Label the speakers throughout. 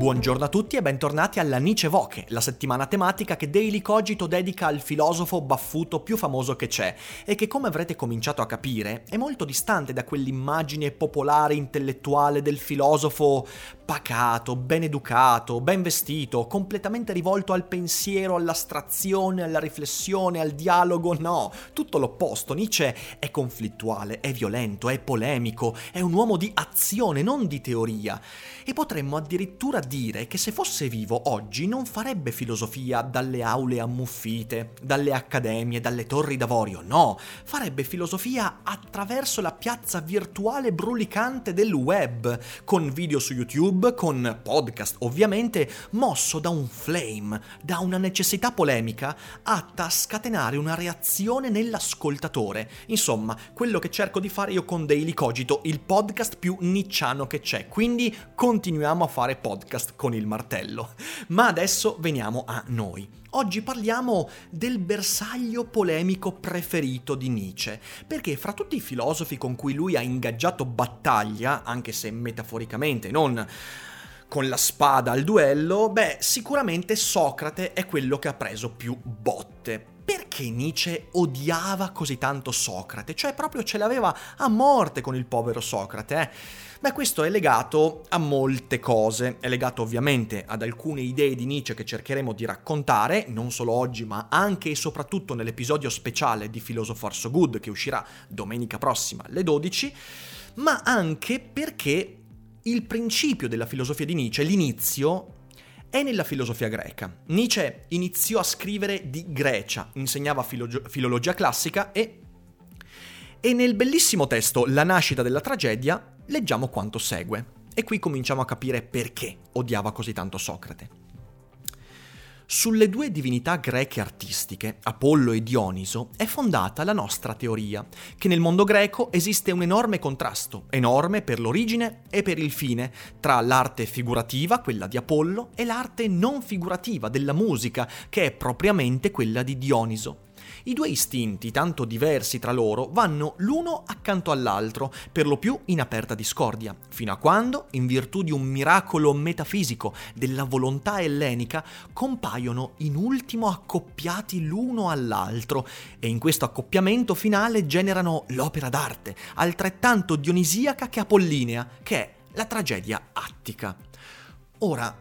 Speaker 1: Buongiorno a tutti e bentornati alla Nietzsche Voce, la settimana tematica che Daily Cogito dedica al filosofo baffuto più famoso che c'è e che come avrete cominciato a capire è molto distante da quell'immagine popolare intellettuale del filosofo pacato, ben educato, ben vestito, completamente rivolto al pensiero, all'astrazione, alla riflessione, al dialogo, no, tutto l'opposto. Nietzsche è conflittuale, è violento, è polemico, è un uomo di azione, non di teoria. E potremmo addirittura dire che se fosse vivo oggi non farebbe filosofia dalle aule ammuffite, dalle accademie, dalle torri d'avorio, no, farebbe filosofia attraverso la piazza virtuale brulicante del web, con video su YouTube, con podcast ovviamente, mosso da un flame, da una necessità polemica atta a scatenare una reazione nell'ascoltatore. Insomma, quello che cerco di fare io con Daily Cogito, il podcast più nicciano che c'è, quindi continuiamo a fare podcast podcast con il martello. Ma adesso veniamo a noi. Oggi parliamo del bersaglio polemico preferito di Nietzsche, perché fra tutti i filosofi con cui lui ha ingaggiato battaglia, anche se metaforicamente, non con la spada al duello, beh, sicuramente Socrate è quello che ha preso più botte. Perché Nietzsche odiava così tanto Socrate? Cioè proprio ce l'aveva a morte con il povero Socrate, eh? Beh, questo è legato a molte cose, è legato ovviamente ad alcune idee di Nietzsche che cercheremo di raccontare, non solo oggi, ma anche e soprattutto nell'episodio speciale di Philosopher So Good che uscirà domenica prossima alle 12, ma anche perché il principio della filosofia di Nietzsche, l'inizio, è nella filosofia greca. Nietzsche iniziò a scrivere di Grecia, insegnava filo- filologia classica e... E nel bellissimo testo La nascita della tragedia leggiamo quanto segue. E qui cominciamo a capire perché odiava così tanto Socrate. Sulle due divinità greche artistiche, Apollo e Dioniso, è fondata la nostra teoria, che nel mondo greco esiste un enorme contrasto, enorme per l'origine e per il fine, tra l'arte figurativa, quella di Apollo, e l'arte non figurativa della musica, che è propriamente quella di Dioniso. I due istinti, tanto diversi tra loro, vanno l'uno accanto all'altro, per lo più in aperta discordia, fino a quando, in virtù di un miracolo metafisico della volontà ellenica, compaiono in ultimo accoppiati l'uno all'altro e in questo accoppiamento finale generano l'opera d'arte, altrettanto dionisiaca che apollinea, che è la tragedia attica. Ora,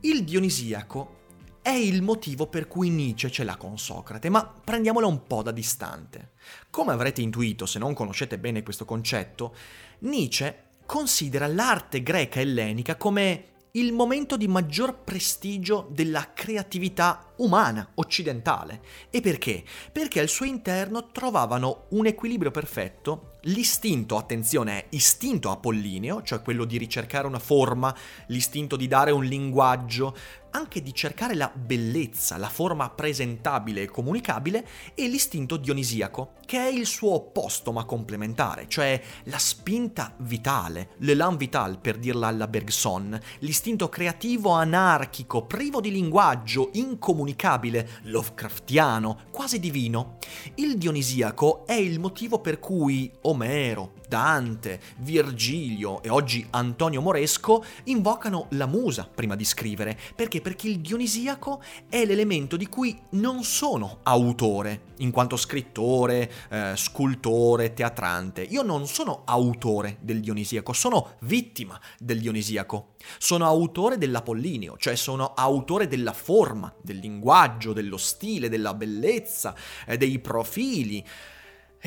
Speaker 1: il dionisiaco è il motivo per cui Nietzsche ce l'ha con Socrate, ma prendiamola un po' da distante. Come avrete intuito se non conoscete bene questo concetto, Nietzsche considera l'arte greca ellenica come il momento di maggior prestigio della creatività umana, occidentale. E perché? Perché al suo interno trovavano un equilibrio perfetto L'istinto, attenzione, è istinto apollineo, cioè quello di ricercare una forma, l'istinto di dare un linguaggio, anche di cercare la bellezza, la forma presentabile e comunicabile, e l'istinto dionisiaco, che è il suo opposto ma complementare, cioè la spinta vitale, l'élan vital per dirla alla Bergson, l'istinto creativo anarchico, privo di linguaggio, incomunicabile, Lovecraftiano, quasi divino. Il dionisiaco è il motivo per cui Omero, Dante, Virgilio e oggi Antonio Moresco invocano la musa prima di scrivere. Perché? Perché il dionisiaco è l'elemento di cui non sono autore, in quanto scrittore, eh, scultore, teatrante. Io non sono autore del dionisiaco, sono vittima del dionisiaco. Sono autore dell'Apollinio, cioè sono autore della forma, del linguaggio, dello stile, della bellezza, eh, dei profili.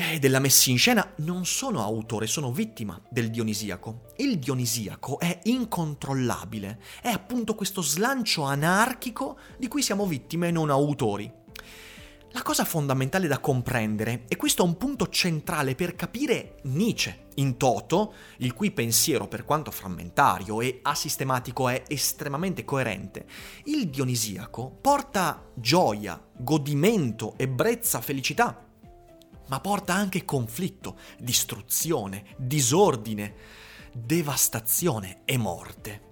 Speaker 1: E della messa in scena non sono autore, sono vittima del Dionisiaco. Il Dionisiaco è incontrollabile, è appunto questo slancio anarchico di cui siamo vittime e non autori. La cosa fondamentale da comprendere, e questo è un punto centrale per capire Nietzsche in toto, il cui pensiero, per quanto frammentario e asistematico, è estremamente coerente, il Dionisiaco porta gioia, godimento, ebbrezza, felicità ma porta anche conflitto, distruzione, disordine, devastazione e morte.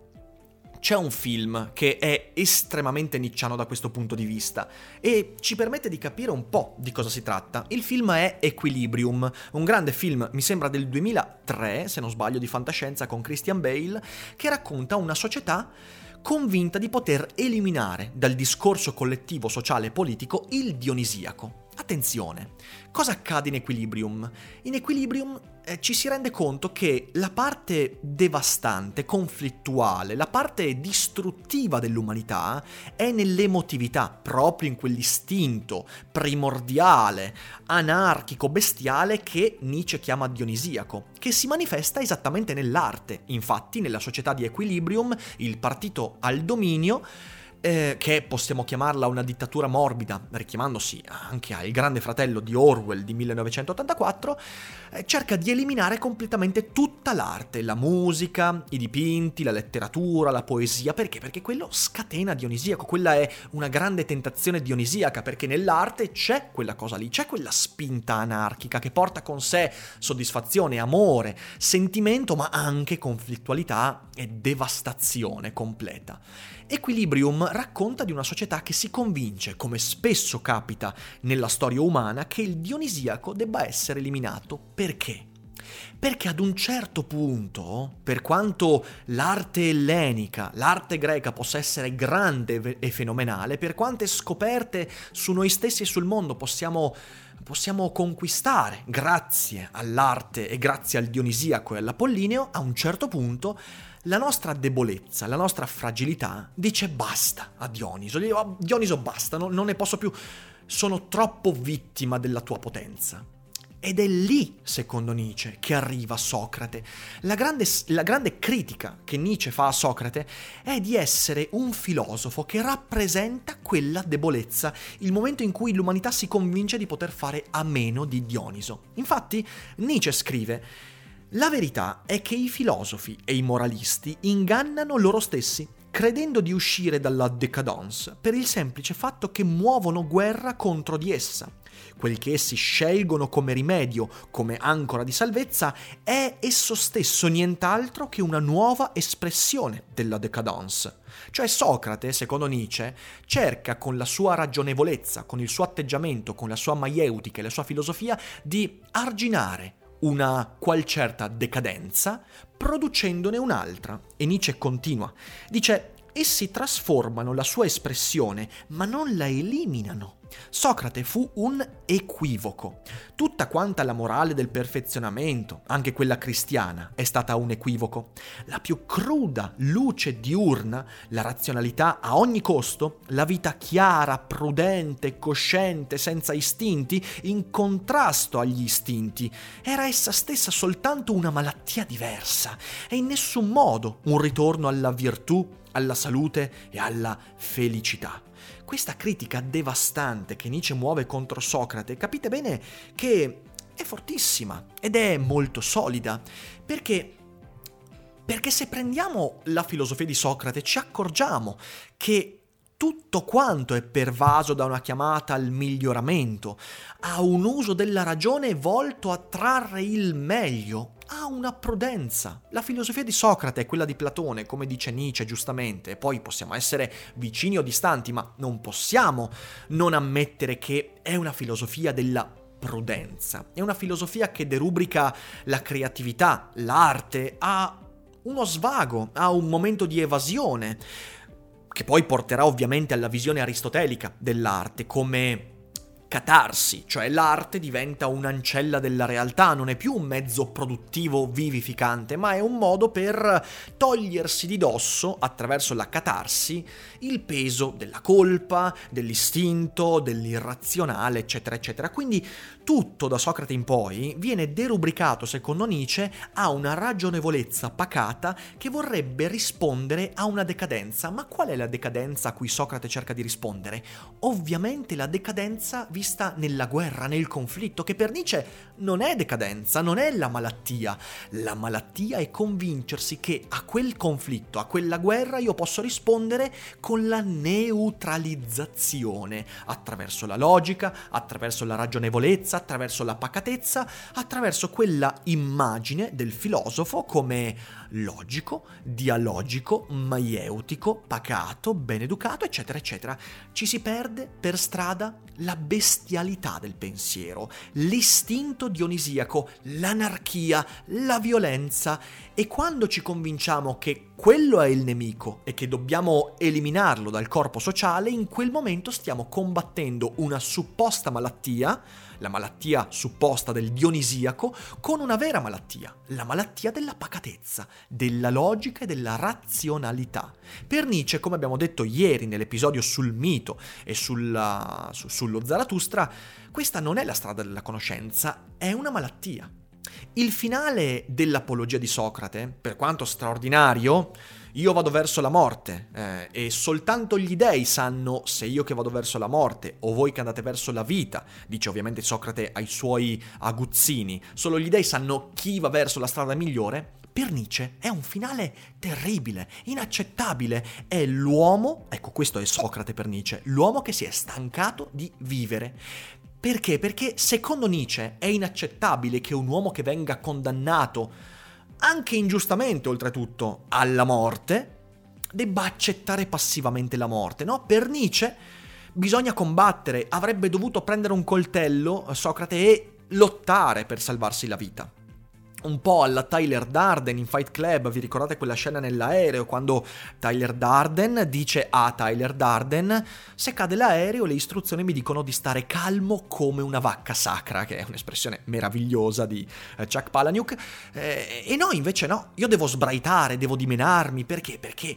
Speaker 1: C'è un film che è estremamente nicciano da questo punto di vista e ci permette di capire un po' di cosa si tratta. Il film è Equilibrium, un grande film, mi sembra del 2003, se non sbaglio, di fantascienza con Christian Bale, che racconta una società convinta di poter eliminare dal discorso collettivo, sociale e politico il dionisiaco. Attenzione, cosa accade in Equilibrium? In Equilibrium eh, ci si rende conto che la parte devastante, conflittuale, la parte distruttiva dell'umanità è nell'emotività, proprio in quell'istinto primordiale, anarchico, bestiale che Nietzsche chiama dionisiaco, che si manifesta esattamente nell'arte. Infatti, nella società di Equilibrium, il partito al dominio eh, che possiamo chiamarla una dittatura morbida, richiamandosi anche al Grande Fratello di Orwell di 1984, eh, cerca di eliminare completamente tutta l'arte, la musica, i dipinti, la letteratura, la poesia, perché? Perché quello scatena Dionisiaco, quella è una grande tentazione dionisiaca, perché nell'arte c'è quella cosa lì, c'è quella spinta anarchica che porta con sé soddisfazione, amore, sentimento, ma anche conflittualità e devastazione completa. Equilibrium racconta di una società che si convince, come spesso capita nella storia umana, che il dionisiaco debba essere eliminato. Perché? Perché ad un certo punto, per quanto l'arte ellenica, l'arte greca possa essere grande e fenomenale, per quante scoperte su noi stessi e sul mondo possiamo, possiamo conquistare grazie all'arte e grazie al dionisiaco e all'apollineo, a un certo punto la nostra debolezza, la nostra fragilità dice basta a Dioniso. Dico, Dioniso basta, no, non ne posso più, sono troppo vittima della tua potenza. Ed è lì, secondo Nietzsche, che arriva Socrate. La grande, la grande, critica che Nietzsche fa a Socrate è di essere un filosofo che rappresenta quella debolezza, il momento in cui l'umanità si convince di poter fare a meno di Dioniso. Infatti, Nietzsche scrive la verità è che i filosofi e i moralisti ingannano loro stessi, credendo di uscire dalla décadence per il semplice fatto che muovono guerra contro di essa. Quel che essi scelgono come rimedio, come ancora di salvezza, è esso stesso nient'altro che una nuova espressione della décadence. Cioè Socrate, secondo Nietzsche, cerca con la sua ragionevolezza, con il suo atteggiamento, con la sua maieutica e la sua filosofia di arginare una qual certa decadenza, producendone un'altra. E Nietzsche continua. Dice, essi trasformano la sua espressione, ma non la eliminano. Socrate fu un equivoco. Tutta quanta la morale del perfezionamento, anche quella cristiana, è stata un equivoco. La più cruda luce diurna, la razionalità a ogni costo, la vita chiara, prudente, cosciente, senza istinti, in contrasto agli istinti, era essa stessa soltanto una malattia diversa e in nessun modo un ritorno alla virtù, alla salute e alla felicità. Questa critica devastante che Nietzsche muove contro Socrate, capite bene che è fortissima ed è molto solida, perché perché se prendiamo la filosofia di Socrate ci accorgiamo che tutto quanto è pervaso da una chiamata al miglioramento, a un uso della ragione volto a trarre il meglio, a una prudenza. La filosofia di Socrate è quella di Platone, come dice Nietzsche giustamente, e poi possiamo essere vicini o distanti, ma non possiamo non ammettere che è una filosofia della prudenza. È una filosofia che derubrica la creatività, l'arte a uno svago, a un momento di evasione che poi porterà ovviamente alla visione aristotelica dell'arte come catarsi, cioè l'arte diventa un'ancella della realtà, non è più un mezzo produttivo vivificante, ma è un modo per togliersi di dosso, attraverso la catarsi, il peso della colpa, dell'istinto, dell'irrazionale, eccetera, eccetera. Quindi tutto da Socrate in poi viene derubricato, secondo Nietzsche, a una ragionevolezza pacata che vorrebbe rispondere a una decadenza. Ma qual è la decadenza a cui Socrate cerca di rispondere? Ovviamente la decadenza vista nella guerra, nel conflitto, che per Nietzsche non è decadenza, non è la malattia. La malattia è convincersi che a quel conflitto, a quella guerra, io posso rispondere con la neutralizzazione, attraverso la logica, attraverso la ragionevolezza, attraverso la pacatezza, attraverso quella immagine del filosofo come logico, dialogico, maieutico, pacato, ben educato, eccetera, eccetera. Ci si perde per strada la bestialità del pensiero, l'istinto dionisiaco, l'anarchia, la violenza. E quando ci convinciamo che quello è il nemico e che dobbiamo eliminarlo dal corpo sociale, in quel momento stiamo combattendo una supposta malattia, la malattia supposta del dionisiaco, con una vera malattia, la malattia della pacatezza, della logica e della razionalità. Per Nietzsche, come abbiamo detto ieri nell'episodio sul mito e sulla, su, sullo Zarathustra, questa non è la strada della conoscenza, è una malattia. Il finale dell'apologia di Socrate, per quanto straordinario, io vado verso la morte eh, e soltanto gli dei sanno se io che vado verso la morte o voi che andate verso la vita, dice ovviamente Socrate ai suoi aguzzini, solo gli dei sanno chi va verso la strada migliore. Per Nietzsche è un finale terribile, inaccettabile. È l'uomo, ecco questo è Socrate per Nietzsche, l'uomo che si è stancato di vivere. Perché? Perché secondo Nietzsche è inaccettabile che un uomo che venga condannato anche ingiustamente oltretutto, alla morte, debba accettare passivamente la morte, no? Per Nietzsche bisogna combattere, avrebbe dovuto prendere un coltello, Socrate, e lottare per salvarsi la vita un po' alla Tyler Darden in Fight Club, vi ricordate quella scena nell'aereo quando Tyler Darden dice a Tyler Darden se cade l'aereo le istruzioni mi dicono di stare calmo come una vacca sacra, che è un'espressione meravigliosa di eh, Chuck Palahniuk, eh, e no invece no, io devo sbraitare, devo dimenarmi, perché? Perché?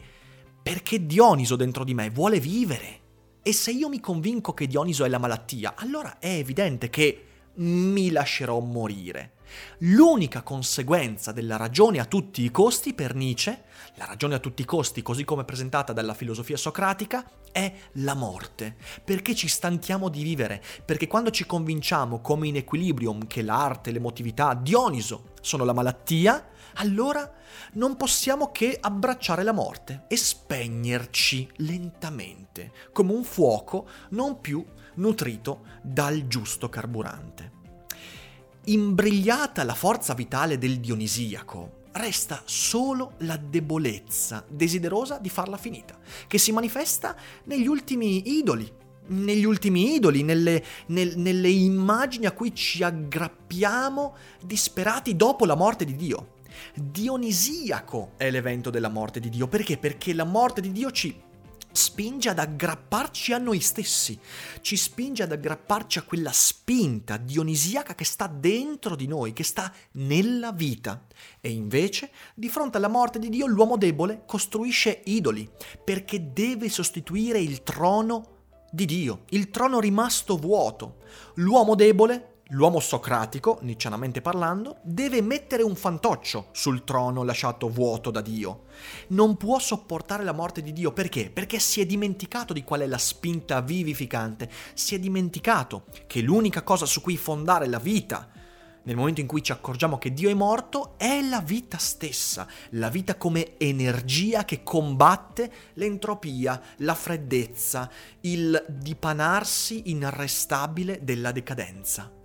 Speaker 1: Perché Dioniso dentro di me vuole vivere. E se io mi convinco che Dioniso è la malattia, allora è evidente che mi lascerò morire. L'unica conseguenza della ragione a tutti i costi per Nietzsche, la ragione a tutti i costi così come presentata dalla filosofia socratica, è la morte, perché ci stanchiamo di vivere, perché quando ci convinciamo come in equilibrium che l'arte, l'emotività, Dioniso sono la malattia, allora non possiamo che abbracciare la morte e spegnerci lentamente, come un fuoco non più nutrito dal giusto carburante. Imbrigliata la forza vitale del Dionisiaco, resta solo la debolezza desiderosa di farla finita, che si manifesta negli ultimi idoli, negli ultimi idoli, nelle, nel, nelle immagini a cui ci aggrappiamo disperati dopo la morte di Dio. Dionisiaco è l'evento della morte di Dio, perché? Perché la morte di Dio ci spinge ad aggrapparci a noi stessi, ci spinge ad aggrapparci a quella spinta dionisiaca che sta dentro di noi, che sta nella vita. E invece, di fronte alla morte di Dio, l'uomo debole costruisce idoli, perché deve sostituire il trono di Dio, il trono rimasto vuoto. L'uomo debole L'uomo socratico, niccianamente parlando, deve mettere un fantoccio sul trono lasciato vuoto da Dio. Non può sopportare la morte di Dio perché? Perché si è dimenticato di qual è la spinta vivificante, si è dimenticato che l'unica cosa su cui fondare la vita, nel momento in cui ci accorgiamo che Dio è morto, è la vita stessa, la vita come energia che combatte l'entropia, la freddezza, il dipanarsi inarrestabile della decadenza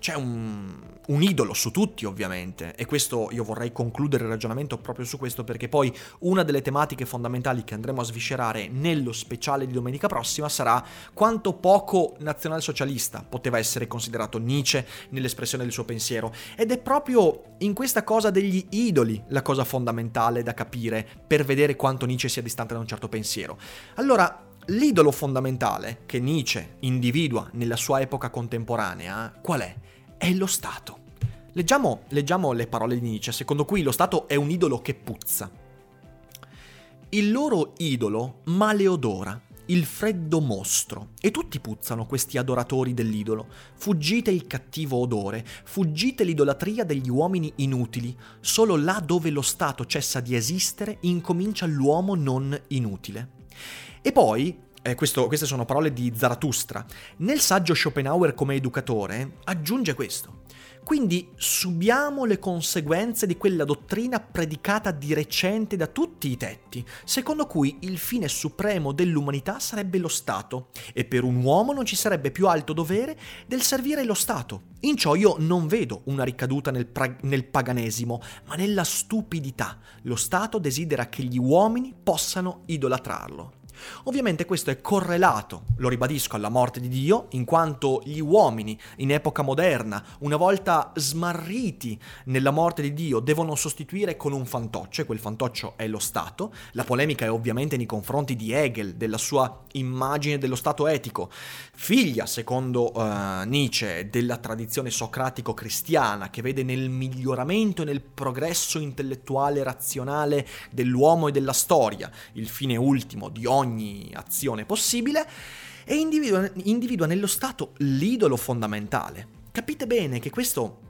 Speaker 1: c'è un, un, idolo su tutti ovviamente e questo io vorrei concludere il ragionamento proprio su questo perché poi una delle tematiche fondamentali che andremo a sviscerare nello speciale di domenica prossima sarà quanto poco nazionalsocialista poteva essere considerato Nietzsche nell'espressione del suo pensiero ed è proprio in questa cosa degli idoli la cosa fondamentale da capire per vedere quanto Nietzsche sia distante da un certo pensiero. Allora, L'idolo fondamentale che Nietzsche individua nella sua epoca contemporanea, qual è? È lo Stato. Leggiamo, leggiamo le parole di Nietzsche, secondo cui lo Stato è un idolo che puzza. Il loro idolo maleodora, il freddo mostro. E tutti puzzano questi adoratori dell'idolo. Fuggite il cattivo odore, fuggite l'idolatria degli uomini inutili. Solo là dove lo Stato cessa di esistere incomincia l'uomo non inutile. E poi, eh, questo, queste sono parole di Zarathustra, nel saggio Schopenhauer come educatore aggiunge questo. Quindi subiamo le conseguenze di quella dottrina predicata di recente da tutti i tetti, secondo cui il fine supremo dell'umanità sarebbe lo Stato, e per un uomo non ci sarebbe più alto dovere del servire lo Stato. In ciò io non vedo una ricaduta nel, pra- nel paganesimo, ma nella stupidità. Lo Stato desidera che gli uomini possano idolatrarlo. Ovviamente questo è correlato, lo ribadisco, alla morte di Dio, in quanto gli uomini in epoca moderna, una volta smarriti nella morte di Dio, devono sostituire con un fantoccio, e quel fantoccio è lo Stato. La polemica è ovviamente nei confronti di Hegel, della sua immagine dello Stato etico, figlia, secondo uh, Nietzsche, della tradizione socratico-cristiana, che vede nel miglioramento e nel progresso intellettuale e razionale dell'uomo e della storia il fine ultimo di ogni ogni azione possibile e individua, individua nello Stato l'idolo fondamentale. Capite bene che questo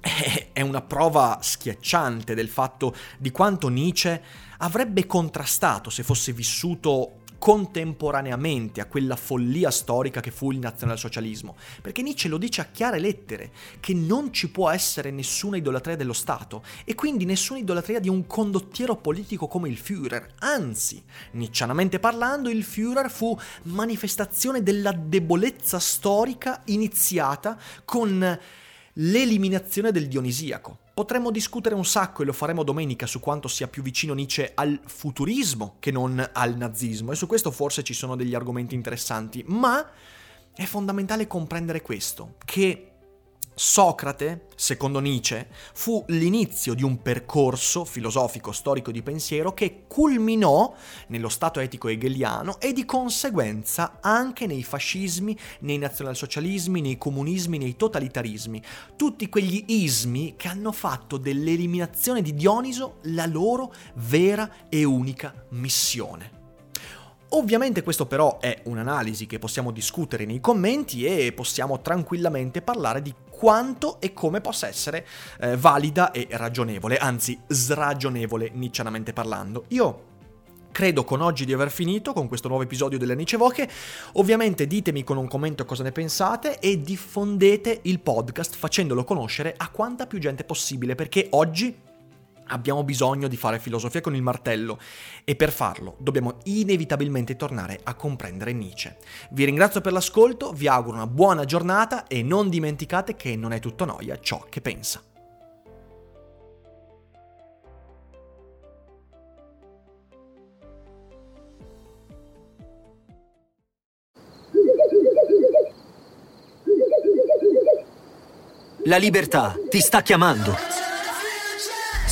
Speaker 1: è una prova schiacciante del fatto di quanto Nietzsche avrebbe contrastato se fosse vissuto contemporaneamente a quella follia storica che fu il nazionalsocialismo, perché Nietzsche lo dice a chiare lettere, che non ci può essere nessuna idolatria dello Stato e quindi nessuna idolatria di un condottiero politico come il Führer, anzi, niccianamente parlando, il Führer fu manifestazione della debolezza storica iniziata con l'eliminazione del Dionisiaco. Potremmo discutere un sacco e lo faremo domenica su quanto sia più vicino Nietzsche al futurismo che non al nazismo e su questo forse ci sono degli argomenti interessanti, ma è fondamentale comprendere questo, che Socrate, secondo Nietzsche, fu l'inizio di un percorso filosofico storico di pensiero che culminò nello stato etico hegeliano e di conseguenza anche nei fascismi, nei nazionalsocialismi, nei comunismi, nei totalitarismi, tutti quegli ismi che hanno fatto dell'eliminazione di Dioniso la loro vera e unica missione. Ovviamente questo però è un'analisi che possiamo discutere nei commenti e possiamo tranquillamente parlare di quanto e come possa essere eh, valida e ragionevole, anzi sragionevole niccianamente parlando. Io credo con oggi di aver finito con questo nuovo episodio delle Anice Voche. Ovviamente ditemi con un commento cosa ne pensate e diffondete il podcast facendolo conoscere a quanta più gente possibile perché oggi Abbiamo bisogno di fare filosofia con il martello e per farlo dobbiamo inevitabilmente tornare a comprendere Nietzsche. Vi ringrazio per l'ascolto, vi auguro una buona giornata e non dimenticate che non è tutto noia ciò che pensa.
Speaker 2: La libertà ti sta chiamando.